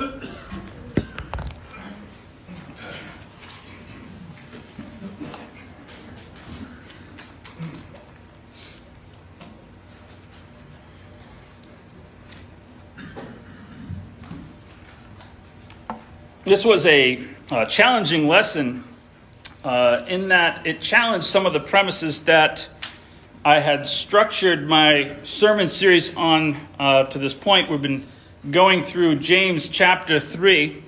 This was a uh, challenging lesson uh, in that it challenged some of the premises that I had structured my sermon series on uh, to this point. We've been going through James chapter 3,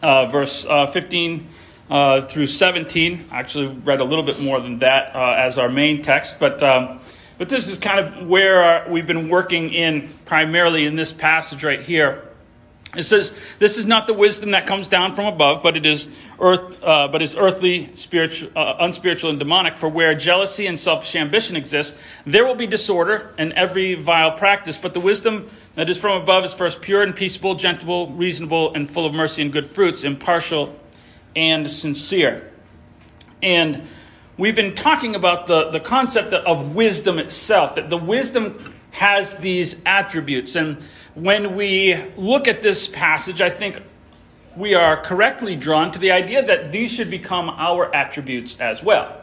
uh, verse uh, 15 uh, through 17. I actually read a little bit more than that as our main text, but, um, but this is kind of where our, we've been working in primarily in this passage right here. It says, "This is not the wisdom that comes down from above, but it is earth, uh, but is earthly, spiritual, uh, unspiritual, and demonic. For where jealousy and selfish ambition exist, there will be disorder and every vile practice. But the wisdom that is from above is first pure and peaceable, gentle, reasonable, and full of mercy and good fruits, impartial and sincere." And we've been talking about the, the concept of wisdom itself. That the wisdom has these attributes and when we look at this passage, I think we are correctly drawn to the idea that these should become our attributes as well.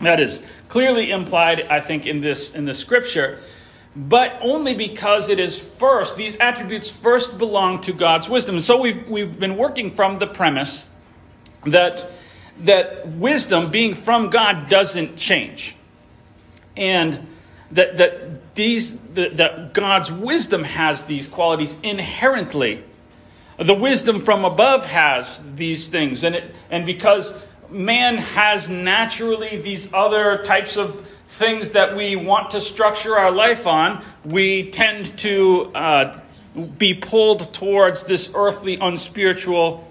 That is clearly implied, I think, in this in the scripture, but only because it is first, these attributes first belong to God's wisdom. So we've we've been working from the premise that that wisdom being from God doesn't change. And that, that, these, that, that God's wisdom has these qualities inherently. The wisdom from above has these things. And, it, and because man has naturally these other types of things that we want to structure our life on, we tend to uh, be pulled towards this earthly, unspiritual,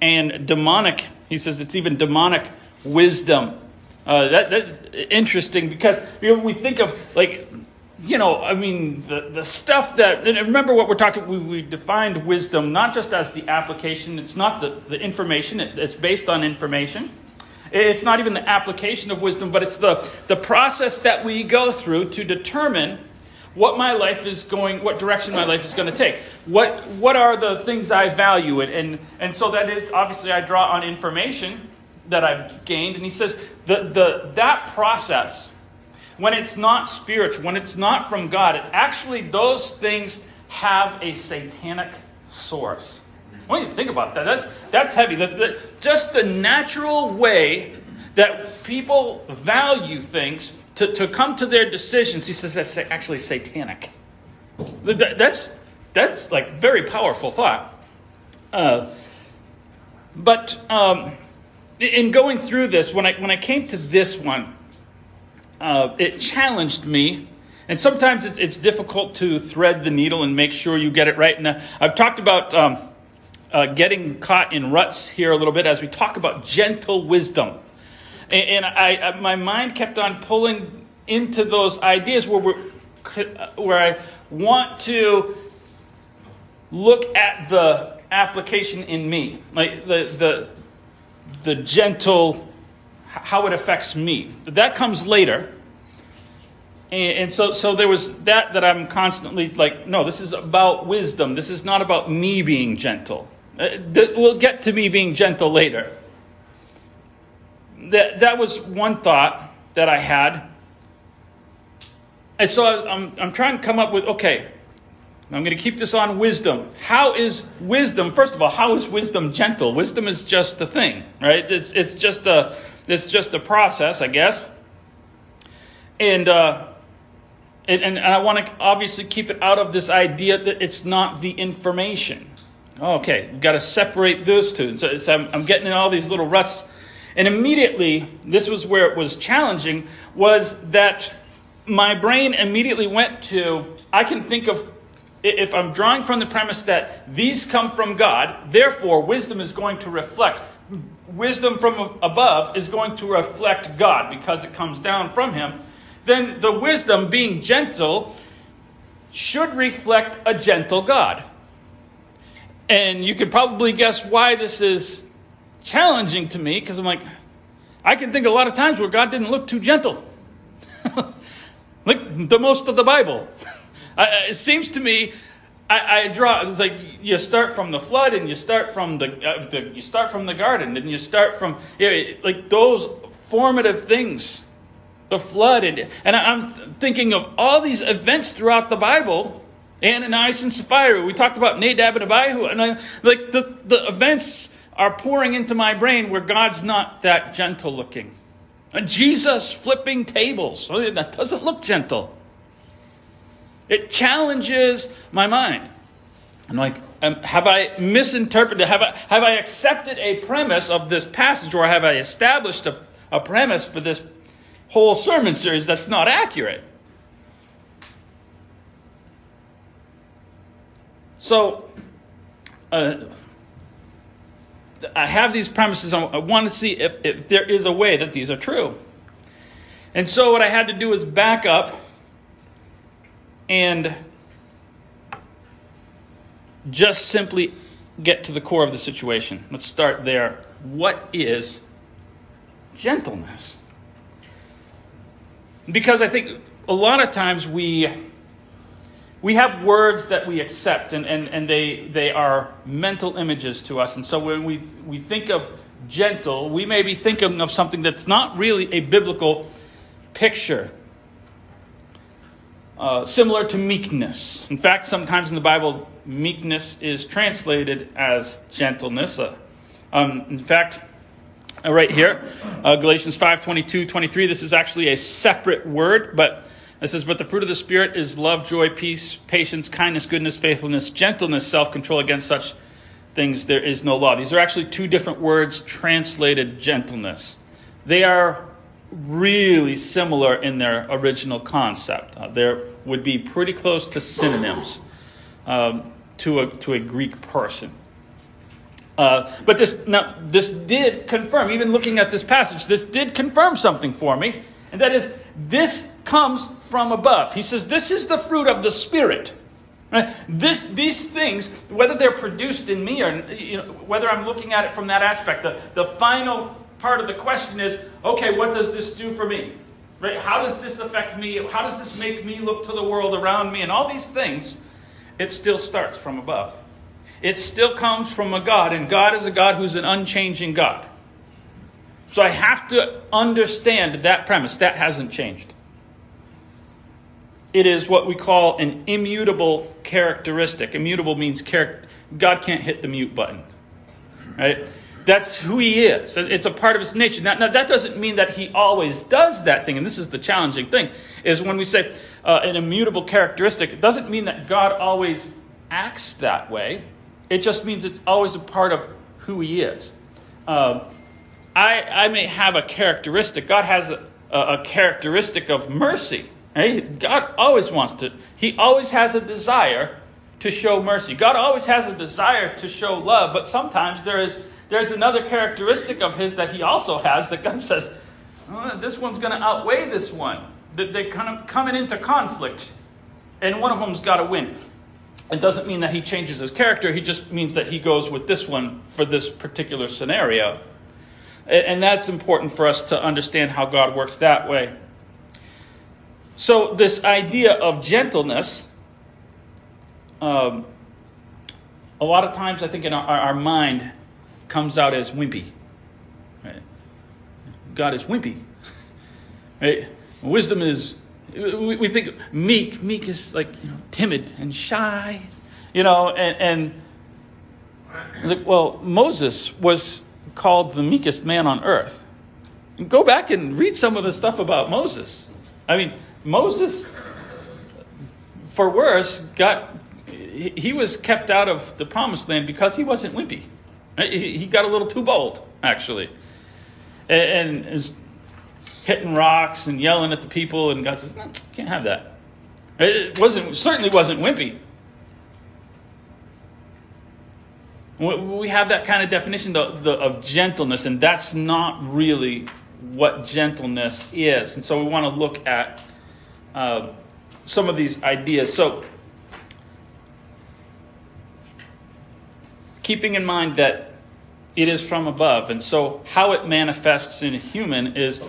and demonic. He says it's even demonic wisdom. Uh, that, that's interesting because you know, we think of like, you know, I mean, the, the stuff that, and remember what we're talking, we, we defined wisdom not just as the application, it's not the, the information, it, it's based on information. It's not even the application of wisdom, but it's the, the process that we go through to determine what my life is going, what direction my life is going to take. What, what are the things I value? And, and, and so that is, obviously, I draw on information that I've gained. And he says the, the, that process, when it's not spiritual, when it's not from God, it actually, those things have a satanic source. What do you think about that? that that's heavy. The, the, just the natural way that people value things to, to come to their decisions, he says that's actually satanic. That's, that's like very powerful thought. Uh, but um, in going through this, when I, when I came to this one, uh, it challenged me. And sometimes it's, it's difficult to thread the needle and make sure you get it right. And uh, I've talked about um, uh, getting caught in ruts here a little bit as we talk about gentle wisdom. And, and I, my mind kept on pulling into those ideas where, we're, where I want to look at the application in me. Like the, the, the gentle, how it affects me. That comes later. And, so, so there was that that I'm constantly like, no, this is about wisdom. This is not about me being gentle. Uh, we'll get to me being gentle later. That, that was one thought that I had. And so I'm, I'm trying to come up with okay, I'm going to keep this on wisdom. How is wisdom, first of all, how is wisdom gentle? Wisdom is just a thing, right? It's, it's, just, a, it's just a process, I guess. And, uh, and, and, I want to obviously keep it out of this idea that it's not the information. Okay, we've got to separate those two. So, so I'm, I'm getting in all these little ruts. And immediately, this was where it was challenging, was that my brain immediately went to, I can think of if I'm drawing from the premise that these come from God, therefore wisdom is going to reflect, wisdom from above is going to reflect God because it comes down from Him, then the wisdom being gentle should reflect a gentle God. And you can probably guess why this is challenging to me because I'm like, I can think a lot of times where God didn't look too gentle. like the most of the Bible. It seems to me, I, I, draw. It's like you start from the flood, and you start from the, uh, the you start from the garden, and you start from you know, like those formative things, the flood, and, and I'm thinking of all these events throughout the Bible. Ananias and Sapphira. We talked about Nadab and Abihu, and I, like the the events are pouring into my brain where God's not that gentle looking. And Jesus flipping tables. That doesn't look gentle. It challenges my mind. I'm like, um, have I misinterpreted? Have I, have I accepted a premise of this passage, or have I established a, a premise for this whole sermon series that's not accurate? So, uh, I have these premises. I want to see if, if there is a way that these are true. And so, what I had to do is back up and just simply get to the core of the situation. Let's start there. What is gentleness? Because I think a lot of times we we have words that we accept and, and, and they, they are mental images to us. And so when we, we think of gentle, we may be thinking of something that's not really a biblical picture uh, similar to meekness. In fact, sometimes in the Bible, meekness is translated as gentleness. Uh, um, in fact, uh, right here, uh, Galatians 5 22, 23, this is actually a separate word, but it says, But the fruit of the Spirit is love, joy, peace, patience, kindness, goodness, faithfulness, gentleness, self control. Against such things there is no law. These are actually two different words translated gentleness. They are really similar in their original concept. Uh, there would be pretty close to synonyms um, to, a, to a Greek person. Uh, but this, now, this did confirm, even looking at this passage, this did confirm something for me, and that is this comes from above. He says, This is the fruit of the Spirit. This, these things, whether they're produced in me or you know, whether I'm looking at it from that aspect, the, the final part of the question is okay, what does this do for me? Right? How does this affect me? How does this make me look to the world around me? And all these things, it still starts from above. It still comes from a God, and God is a God who's an unchanging God. So I have to understand that premise. That hasn't changed. It is what we call an immutable characteristic. Immutable means char- God can't hit the mute button. Right? That's who he is. It's a part of his nature. Now, now, that doesn't mean that he always does that thing. And this is the challenging thing: is when we say uh, an immutable characteristic, it doesn't mean that God always acts that way. It just means it's always a part of who he is. Uh, I, I may have a characteristic. God has a, a characteristic of mercy. Right? God always wants to. He always has a desire to show mercy. God always has a desire to show love, but sometimes there is there's another characteristic of his that he also has that God says, oh, this one's going to outweigh this one. They're kind of coming into conflict, and one of them's got to win. It doesn't mean that he changes his character, he just means that he goes with this one for this particular scenario. And that's important for us to understand how God works that way. So, this idea of gentleness, um, a lot of times I think in our, our mind, comes out as wimpy. Right? God is wimpy. right? Wisdom is, we, think meek. Meek is like you know, timid and shy, you know, and, and like, well, Moses was called the meekest man on earth. Go back and read some of the stuff about Moses. I mean, Moses, for worse, got he was kept out of the promised land because he wasn't wimpy. He got a little too bold, actually, and is hitting rocks and yelling at the people. And God says, "No, can't have that." It wasn't certainly wasn't wimpy. We have that kind of definition of gentleness, and that's not really what gentleness is. And so we want to look at uh, some of these ideas. So keeping in mind that it is from above. And so, how it manifests in a human is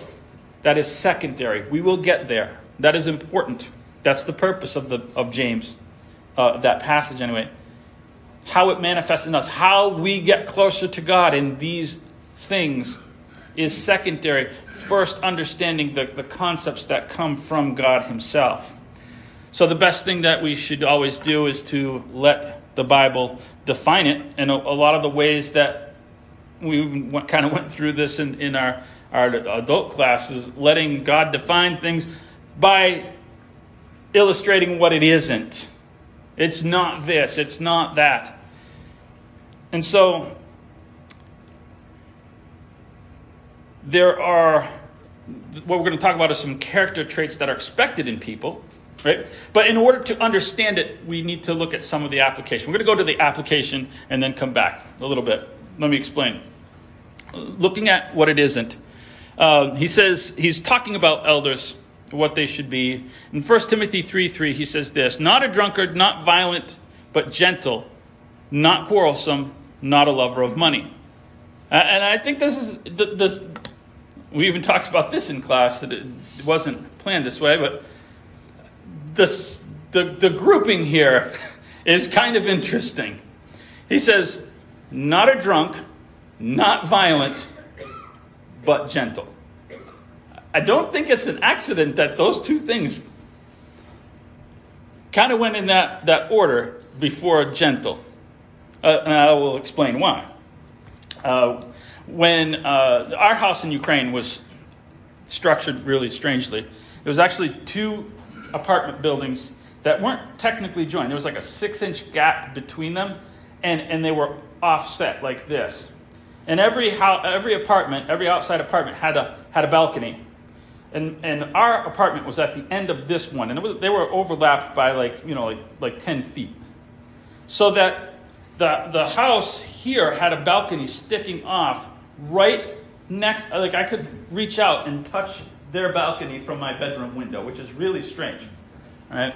that is secondary. We will get there. That is important. That's the purpose of, the, of James. uh, that passage anyway, how it manifests in us, how we get closer to God in these things is secondary. First, understanding the, the concepts that come from God Himself. So, the best thing that we should always do is to let the Bible define it. And a, a lot of the ways that we went, kind of went through this in, in our, our adult classes, letting God define things by illustrating what it isn't. It's not this, it's not that. And so there are what we're going to talk about is some character traits that are expected in people, right? But in order to understand it, we need to look at some of the application. We're going to go to the application and then come back a little bit. Let me explain. Looking at what it isn't, uh, he says he's talking about elders what they should be. In 1 Timothy 3 3, he says this Not a drunkard, not violent, but gentle, not quarrelsome, not a lover of money. And I think this is this. We even talked about this in class that it wasn't planned this way, but this, the, the grouping here is kind of interesting. He says, not a drunk, not violent, but gentle. I don't think it's an accident that those two things kind of went in that, that order before gentle. Uh, and I will explain why. Uh, when uh, our house in Ukraine was structured really strangely, it was actually two apartment buildings that weren't technically joined. There was like a six inch gap between them, and, and they were offset like this. And every, house, every apartment, every outside apartment had a, had a balcony and and our apartment was at the end of this one, and was, they were overlapped by like you know like like ten feet, so that the the house here had a balcony sticking off right next. Like I could reach out and touch their balcony from my bedroom window, which is really strange. Right.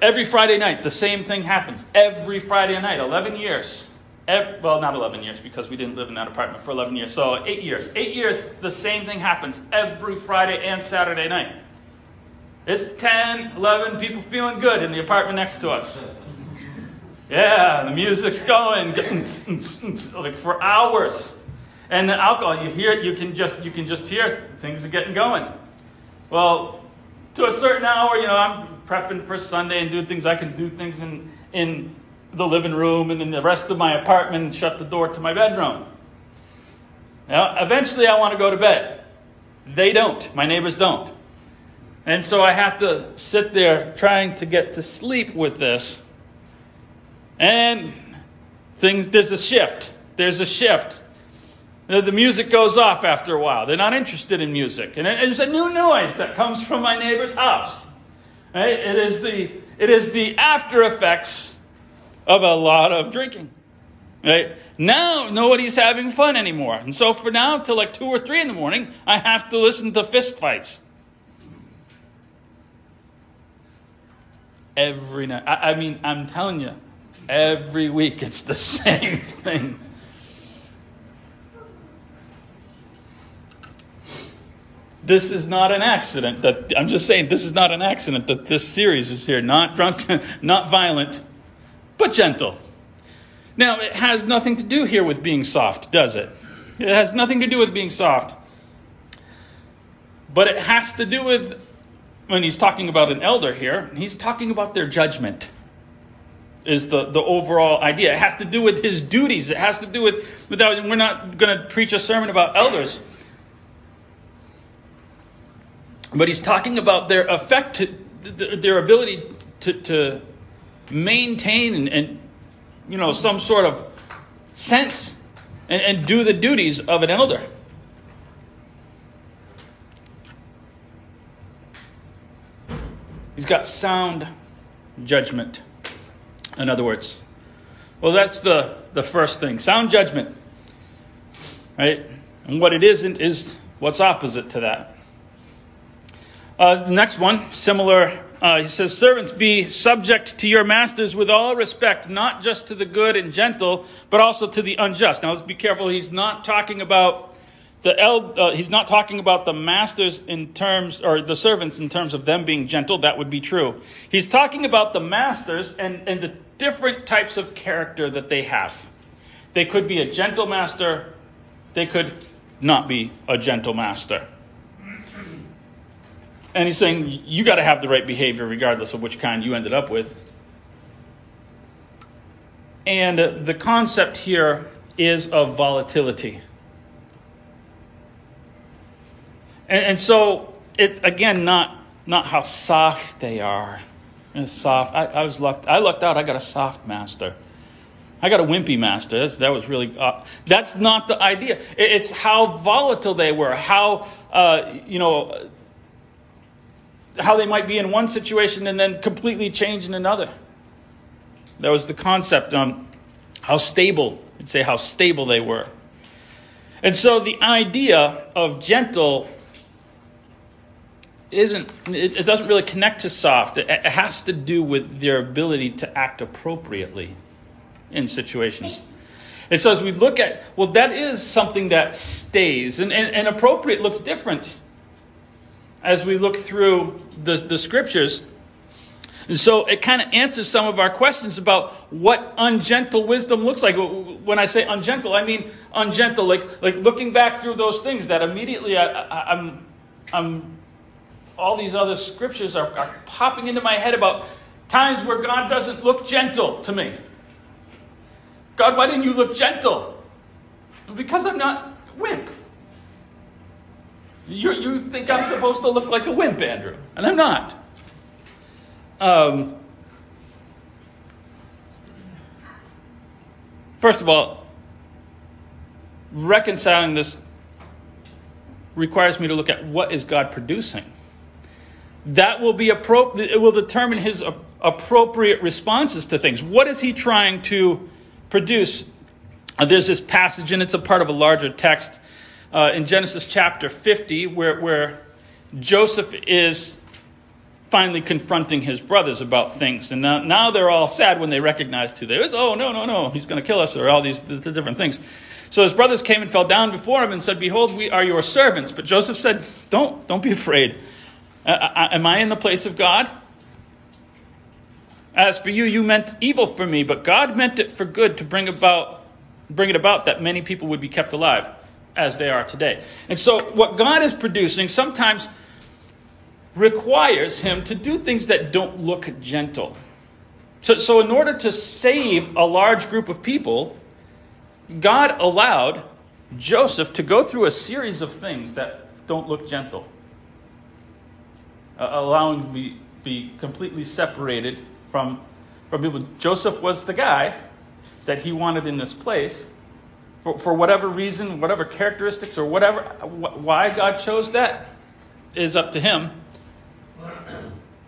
Every Friday night, the same thing happens. Every Friday night, 11 years. Every, well, not 11 years because we didn't live in that apartment for 11 years. So, eight years. Eight years, the same thing happens every Friday and Saturday night. It's 10, 11 people feeling good in the apartment next to us. Yeah, the music's going like for hours. And the alcohol, you hear you can just you can just hear things are getting going. Well, to a certain hour, you know, I'm prepping for Sunday and doing things. I can do things in in the living room and then the rest of my apartment and shut the door to my bedroom. Now, eventually, I want to go to bed. They don't. My neighbors don't. And so I have to sit there trying to get to sleep with this. And things, there's a shift. There's a shift. The music goes off after a while. They're not interested in music. And it's a new noise that comes from my neighbor's house. Right? It, is the, it is the after effects of a lot of drinking. Right? Now nobody's having fun anymore. And so for now till like 2 or 3 in the morning, I have to listen to fist fights. Every night. I, I mean, I'm telling you, every week it's the same thing. This is not an accident that i'm just saying this is not an accident that this series is here not drunk not violent but gentle. Now, it has nothing to do here with being soft, does it? It has nothing to do with being soft. But it has to do with, when he's talking about an elder here, he's talking about their judgment, is the, the overall idea. It has to do with his duties. It has to do with, without, we're not going to preach a sermon about elders. But he's talking about their effect, to, their ability to, to maintain and, and you know some sort of sense and, and do the duties of an elder. He's got sound judgment. In other words, well, that's the, the first thing sound judgment. Right? And what it isn't is what's opposite to that. Uh, next one, similar uh, he says, Servants, be subject to your masters with all respect, not just to the good and gentle, but also to the unjust. Now, let's be careful. He's not talking about the uh, he's not talking about the masters in terms, or the servants in terms of them being gentle. That would be true. He's talking about the masters and, and the different types of character that they have. They could be a gentle master, they could not be a gentle master. And he's saying you got to have the right behavior regardless of which kind you ended up with. And the concept here is of volatility. And, and so it's again not not how soft they are. It's soft. I, I, was lucked. I lucked out. I got a soft master. I got a wimpy master. That's, that was really. Uh, that's not the idea. It, it's how volatile they were. How uh, you know how they might be in one situation and then completely change in another. That was the concept on how stable. You'd say how stable they were. And so the idea of gentle isn't it, doesn't really connect to soft it, it, has to do with their ability to act appropriately in situations and so as we look at well that is something that stays and, and, and appropriate looks different as we look through the, the scriptures and so it kind of answers some of our questions about what ungentle wisdom looks like. When I say ungentle, I mean ungentle, like, like looking back through those things that immediately I, I, I'm, I'm all these other scriptures are, are popping into my head about times where God doesn't look gentle to me. God, why didn't you look gentle? Because I'm not wimp. You, you think I'm supposed to look like a wimp, Andrew, and I'm not. Um, first of all, reconciling this requires me to look at what is God producing that will be appropriate. It will determine his appropriate responses to things. What is he trying to produce? There's this passage, and it's a part of a larger text uh, in Genesis chapter 50, where, where Joseph is finally confronting his brothers about things. And now, now they're all sad when they recognize who they are. Oh, no, no, no, he's going to kill us, or all these the, the different things. So his brothers came and fell down before him and said, Behold, we are your servants. But Joseph said, Don't, don't be afraid. Uh, uh, am I in the place of God? As for you, you meant evil for me, but God meant it for good to bring about bring it about that many people would be kept alive as they are today. And so what God is producing sometimes requires him to do things that don't look gentle. So, so in order to save a large group of people, God allowed Joseph to go through a series of things that don't look gentle uh, allowing to be, be completely separated from, from people. Joseph was the guy that he wanted in this place. For, for whatever reason, whatever characteristics, or whatever, why God chose that is up to him.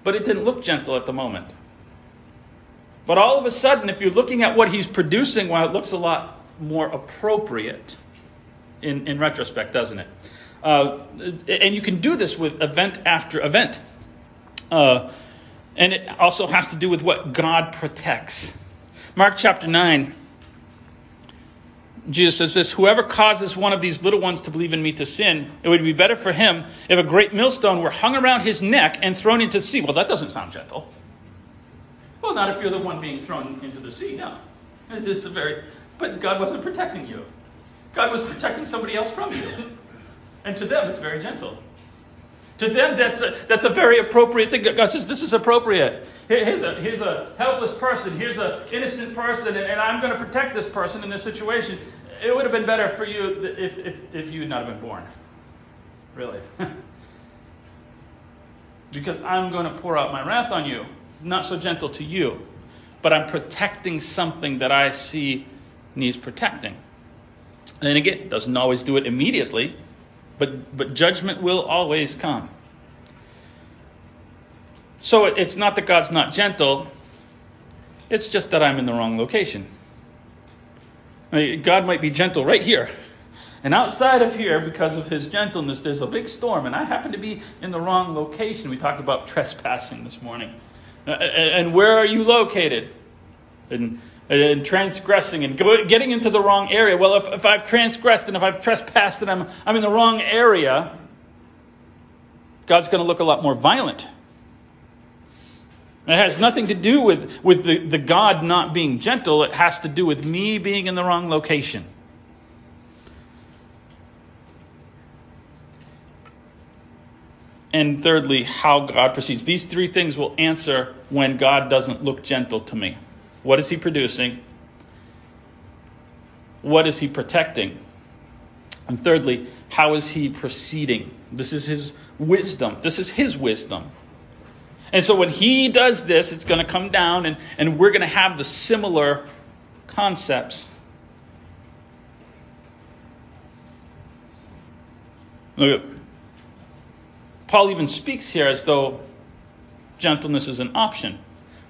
But it didn't look gentle at the moment. But all of a sudden, if you're looking at what he's producing, well, it looks a lot more appropriate in, in retrospect, doesn't it? Uh, and you can do this with event after event. Uh, and it also has to do with what God protects. Mark chapter 9, Jesus says this Whoever causes one of these little ones to believe in me to sin, it would be better for him if a great millstone were hung around his neck and thrown into the sea. Well, that doesn't sound gentle. Well, not if you're the one being thrown into the sea, no. It's a very, but God wasn't protecting you. God was protecting somebody else from you. And to them, it's very gentle. To them, that's a, that's a very appropriate thing. God says, This is appropriate. Here's a, here's a helpless person. Here's an innocent person, and, and I'm going to protect this person in this situation. It would have been better for you if, if, if you had not have been born. Really. because I'm going to pour out my wrath on you. Not so gentle to you, but I'm protecting something that I see needs protecting. And again, doesn't always do it immediately but, but judgment will always come. So it's not that God's not gentle, it's just that I'm in the wrong location. God might be gentle right here. And outside of here, because of his gentleness, there's a big storm, and I happen to be in the wrong location. We talked about trespassing this morning. Uh, uh, and where are you located? And and transgressing and getting into the wrong area. Well, if, if I've transgressed and if I've trespassed and I'm, I'm in the wrong area, God's going to look a lot more violent. It has nothing to do with, with the, the God not being gentle, it has to do with me being in the wrong location. And thirdly, how God proceeds. These three things will answer when God doesn't look gentle to me. What is He producing? What is He protecting? And thirdly, how is He proceeding? This is His wisdom. This is His wisdom. And so when He does this, it's going to come down and, and we're going to have the similar concepts. Look at Paul even speaks here as though gentleness is an option.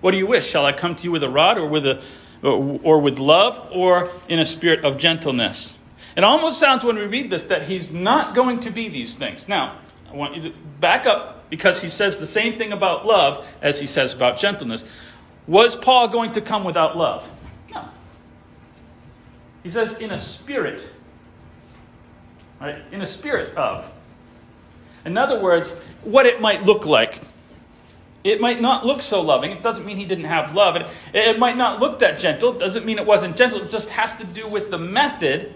What do you wish? Shall I come to you with a rod or with a or with love or in a spirit of gentleness? It almost sounds when we read this that he's not going to be these things. Now, I want you to back up because he says the same thing about love as he says about gentleness. Was Paul going to come without love? No. He says in a spirit. Right? In a spirit of. In other words, what it might look like. It might not look so loving. It doesn't mean he didn't have love. It, it might not look that gentle. It doesn't mean it wasn't gentle. It just has to do with the method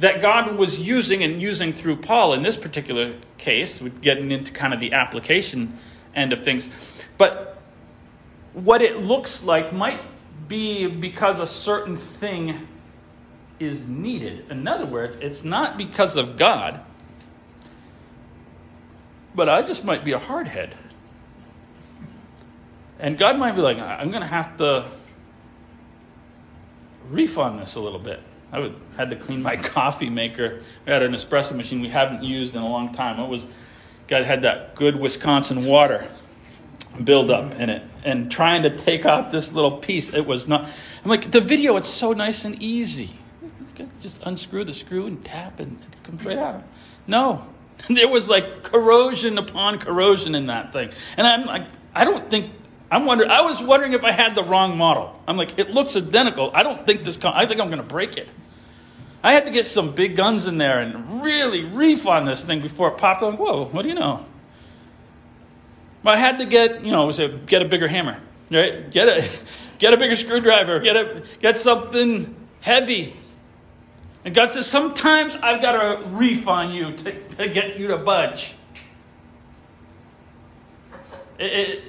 that God was using and using through Paul in this particular case, getting into kind of the application end of things. But what it looks like might be because a certain thing is needed. In other words, it's not because of God, but I just might be a hardhead. And God might be like, I'm going to have to refund this a little bit. I would, had to clean my coffee maker. We had an espresso machine we haven't used in a long time. It was, God had that good Wisconsin water build up in it. And trying to take off this little piece, it was not. I'm like, the video, it's so nice and easy. Just unscrew the screw and tap, and it comes right out. No, there was like corrosion upon corrosion in that thing. And I'm like, I don't think, I'm wondering, I was wondering if I had the wrong model. I'm like, it looks identical. I don't think this, I think I'm going to break it. I had to get some big guns in there and really reef on this thing before it popped. I'm like, whoa, what do you know? But I had to get, you know, get a bigger hammer, right? Get a, get a bigger screwdriver, get a, get something heavy. And God says, sometimes I've got to reef on you to, to get you to budge. It, it,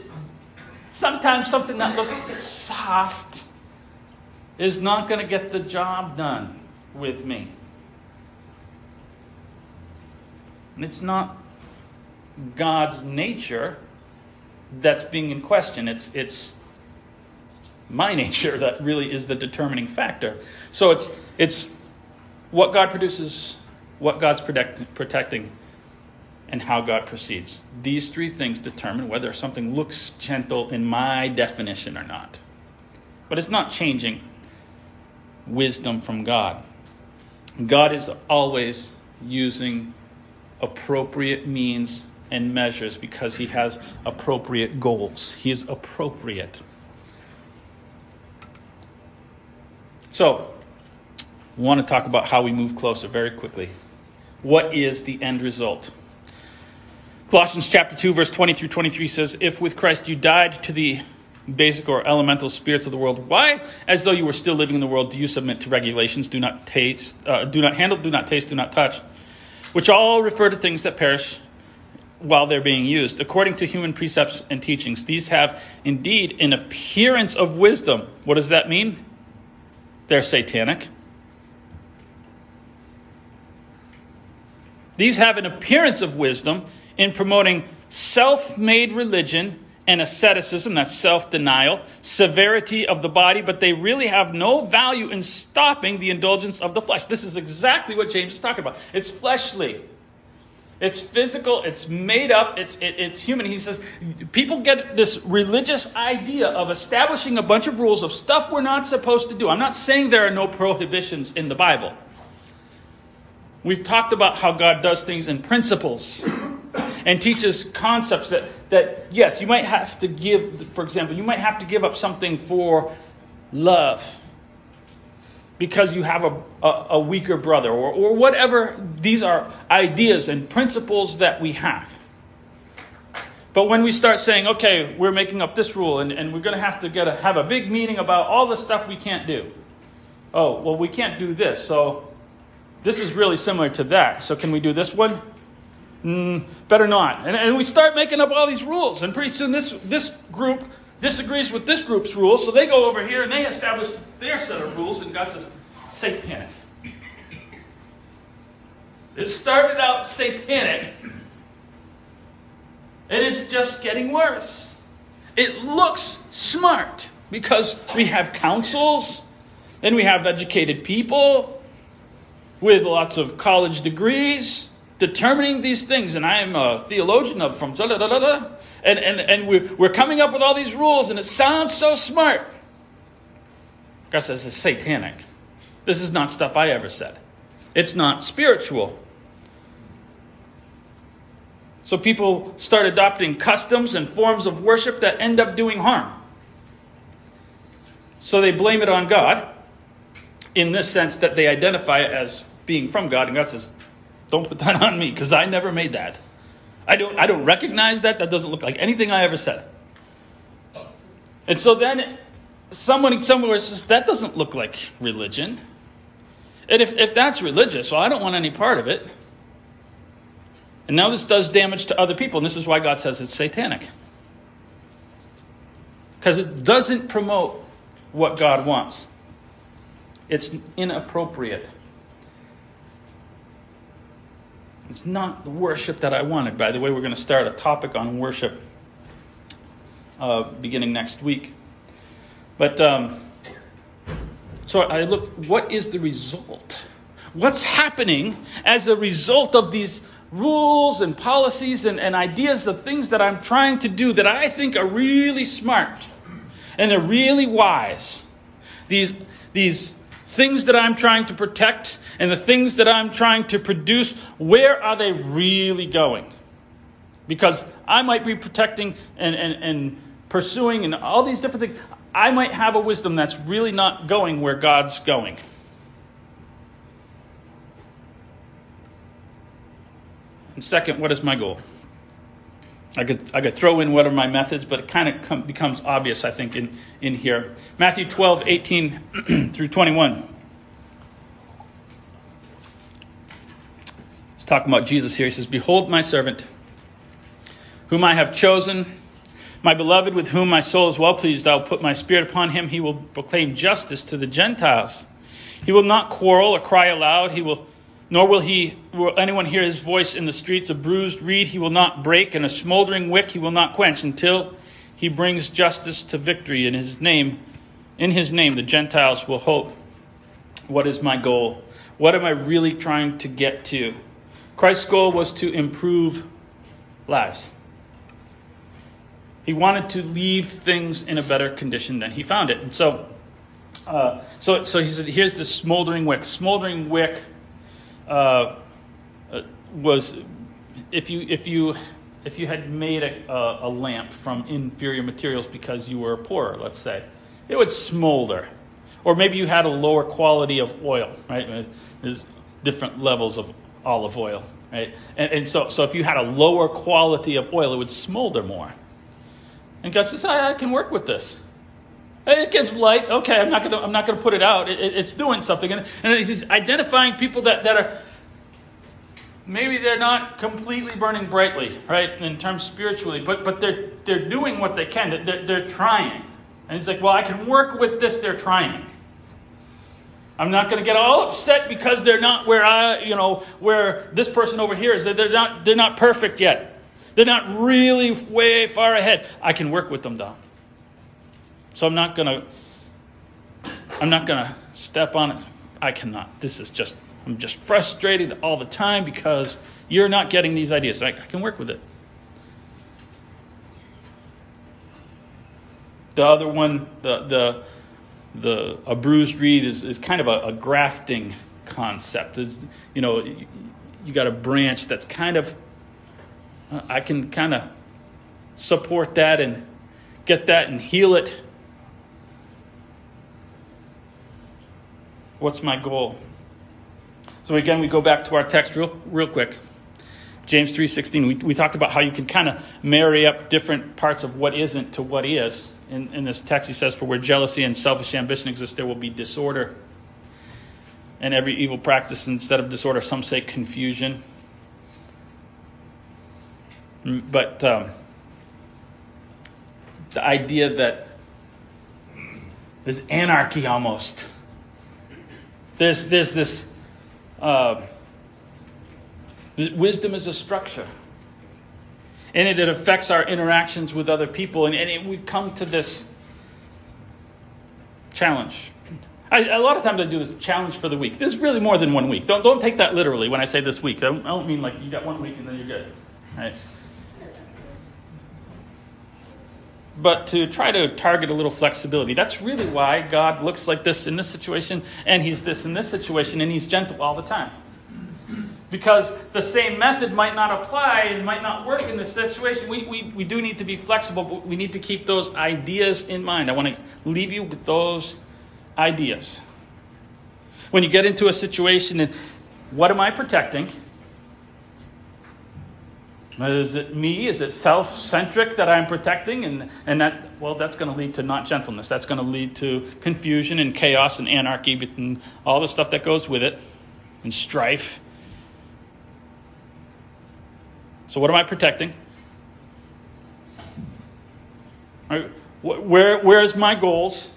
sometimes something that looks soft is not going to get the job done with me. And it's not God's nature that's being in question. It's, it's my nature that really is the determining factor. So it's, it's what God produces, what God's protect, protecting, and how God proceeds. These three things determine whether something looks gentle in my definition or not. But it's not changing wisdom from God. God is always using appropriate means and measures because he has appropriate goals. He is appropriate. So, want to talk about how we move closer very quickly. What is the end result? Colossians chapter 2 verse 20 through 23 says, "If with Christ you died to the basic or elemental spirits of the world, why as though you were still living in the world do you submit to regulations, do not taste, uh, do not handle, do not taste, do not touch, which all refer to things that perish while they're being used. According to human precepts and teachings, these have indeed an appearance of wisdom. What does that mean? They're satanic. These have an appearance of wisdom in promoting self made religion and asceticism, that's self denial, severity of the body, but they really have no value in stopping the indulgence of the flesh. This is exactly what James is talking about. It's fleshly. It's physical, it's made up, it's, it, it's human. He says people get this religious idea of establishing a bunch of rules of stuff we're not supposed to do. I'm not saying there are no prohibitions in the Bible. We've talked about how God does things in principles and teaches concepts that, that, yes, you might have to give, for example, you might have to give up something for love. because you have a, a, a weaker brother or, or whatever. These are ideas and principles that we have. But when we start saying, okay, we're making up this rule and, and we're going to have to get a, have a big meeting about all the stuff we can't do. Oh, well, we can't do this. So this is really similar to that. So can we do this one? Mm, better not. And, and we start making up all these rules. And pretty soon this, this group disagrees with this group's rules. So they go over here and they establish their set of rules. And God says, satanic. It started out satanic and it's just getting worse. It looks smart because we have councils and we have educated people with lots of college degrees determining these things. And I am a theologian of from. And, and, and we're, we're coming up with all these rules and it sounds so smart. God says it's satanic. This is not stuff I ever said. It's not spiritual. So people start adopting customs and forms of worship that end up doing harm. So they blame it on God in this sense that they identify it as being from God. And God says, Don't put that on me because I never made that. I don't, I don't recognize that. That doesn't look like anything I ever said. And so then someone somewhere says, That doesn't look like religion. And if, if that's religious, well, I don't want any part of it. And now this does damage to other people, and this is why God says it's satanic. Because it doesn't promote what God wants, it's inappropriate. It's not the worship that I wanted. By the way, we're going to start a topic on worship uh, beginning next week. But um, so I look, what is the result? What's happening as a result of these rules and policies and, and ideas of things that I'm trying to do that I think are really smart and they're really wise. These, these things that I'm trying to protect and the things that I'm trying to produce, where are they really going? Because I might be protecting and, and, and pursuing and all these different things. I might have a wisdom that's really not going where God's going. And second, what is my goal? I could, I could throw in what are my methods, but it kind of com- becomes obvious, I think, in, in here. Matthew 12, 18 through 21. He's talking about Jesus here. He says, Behold my servant, whom I have chosen, my beloved, with whom my soul is well pleased. I will put my spirit upon him. He will proclaim justice to the Gentiles. He will not quarrel or cry aloud. He will nor will he will anyone hear his voice in the streets. A bruised reed he will not break, and a smoldering wick he will not quench until he brings justice to victory in his name. In his name, the Gentiles will hope. What is my goal? What am I really trying to get to? Christ's goal was to improve lives. He wanted to leave things in a better condition than he found it. And so, uh, so, so he said, here's this smoldering wick. Smoldering wick uh, was if you if you if you had made a, a, a, lamp from inferior materials because you were poorer, let's say, it would smolder. Or maybe you had a lower quality of oil, right? Uh, there's different levels of olive oil, right? And, and so, so if you had a lower quality of oil, it would smolder more. And God says, I, I can work with this. It gives light. Okay, I'm not to I'm not to put it out. It, it, it's doing something, and, and he's identifying people that, that are maybe they're not completely burning brightly, right, in terms spiritually, but but they're they're doing what they can. They're, they're trying, and he's like, well, I can work with this. They're trying. I'm not going to get all upset because they're not where I, you know, where this person over here is. They're not they're not perfect yet. They're not really way far ahead. I can work with them though. So I'm not gonna I'm not gonna step on it. I cannot. This is just I'm just frustrated all the time because you're not getting these ideas. I, I can work with it. The other one, the the the a bruised reed is, is kind of a, a grafting concept. Is you know you, you got a branch that's kind of I can kind of support that and get that and heal it What's my goal? So again, we go back to our text real, real quick. James 3.16, we, we talked about how you can kind of marry up different parts of what isn't to what is. In, in this text, he says, For where jealousy and selfish ambition exist, there will be disorder. And every evil practice, instead of disorder, some say confusion. Mm, but um, the idea that there's anarchy almost. There's, there's this uh, wisdom is a structure. And it, it affects our interactions with other people. And, and it, we come to this challenge. I, a lot of times I do this challenge for the week. There's really more than one week. Don't, don't take that literally when I say this week. I don't, I don't mean like you got one week and then you're good. Right? But to try to target a little flexibility. That's really why God looks like this in this situation, and He's this in this situation, and He's gentle all the time. Because the same method might not apply and might not work in this situation. We, we, we do need to be flexible, but we need to keep those ideas in mind. I want to leave you with those ideas. When you get into a situation, and what am I protecting? Is it me? Is it self centric that I'm protecting? And, and that, well, that's going to lead to not gentleness. That's going to lead to confusion and chaos and anarchy and all the stuff that goes with it and strife. So, what am I protecting? Where, where's my goals?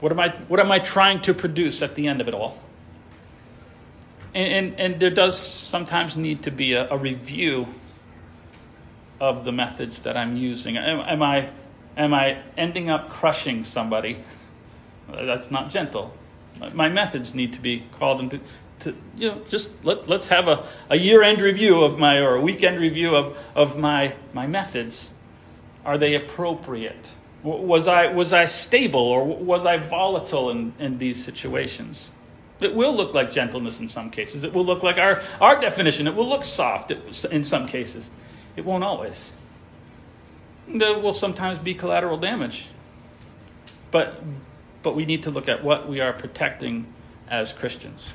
What am, I, what am I trying to produce at the end of it all? And, and, and there does sometimes need to be a, a, review of the methods that I'm using. Am, am, I, am I ending up crushing somebody? That's not gentle. My methods need to be called into, to, you know, just let, let's have a, a year end review of my, or a weekend review of, of my, my methods. Are they appropriate? Was I, was I stable or was I volatile in, in these situations? It will look like gentleness in some cases. It will look like our, our definition. It will look soft in some cases. It won't always. There will sometimes be collateral damage. But, but we need to look at what we are protecting as Christians.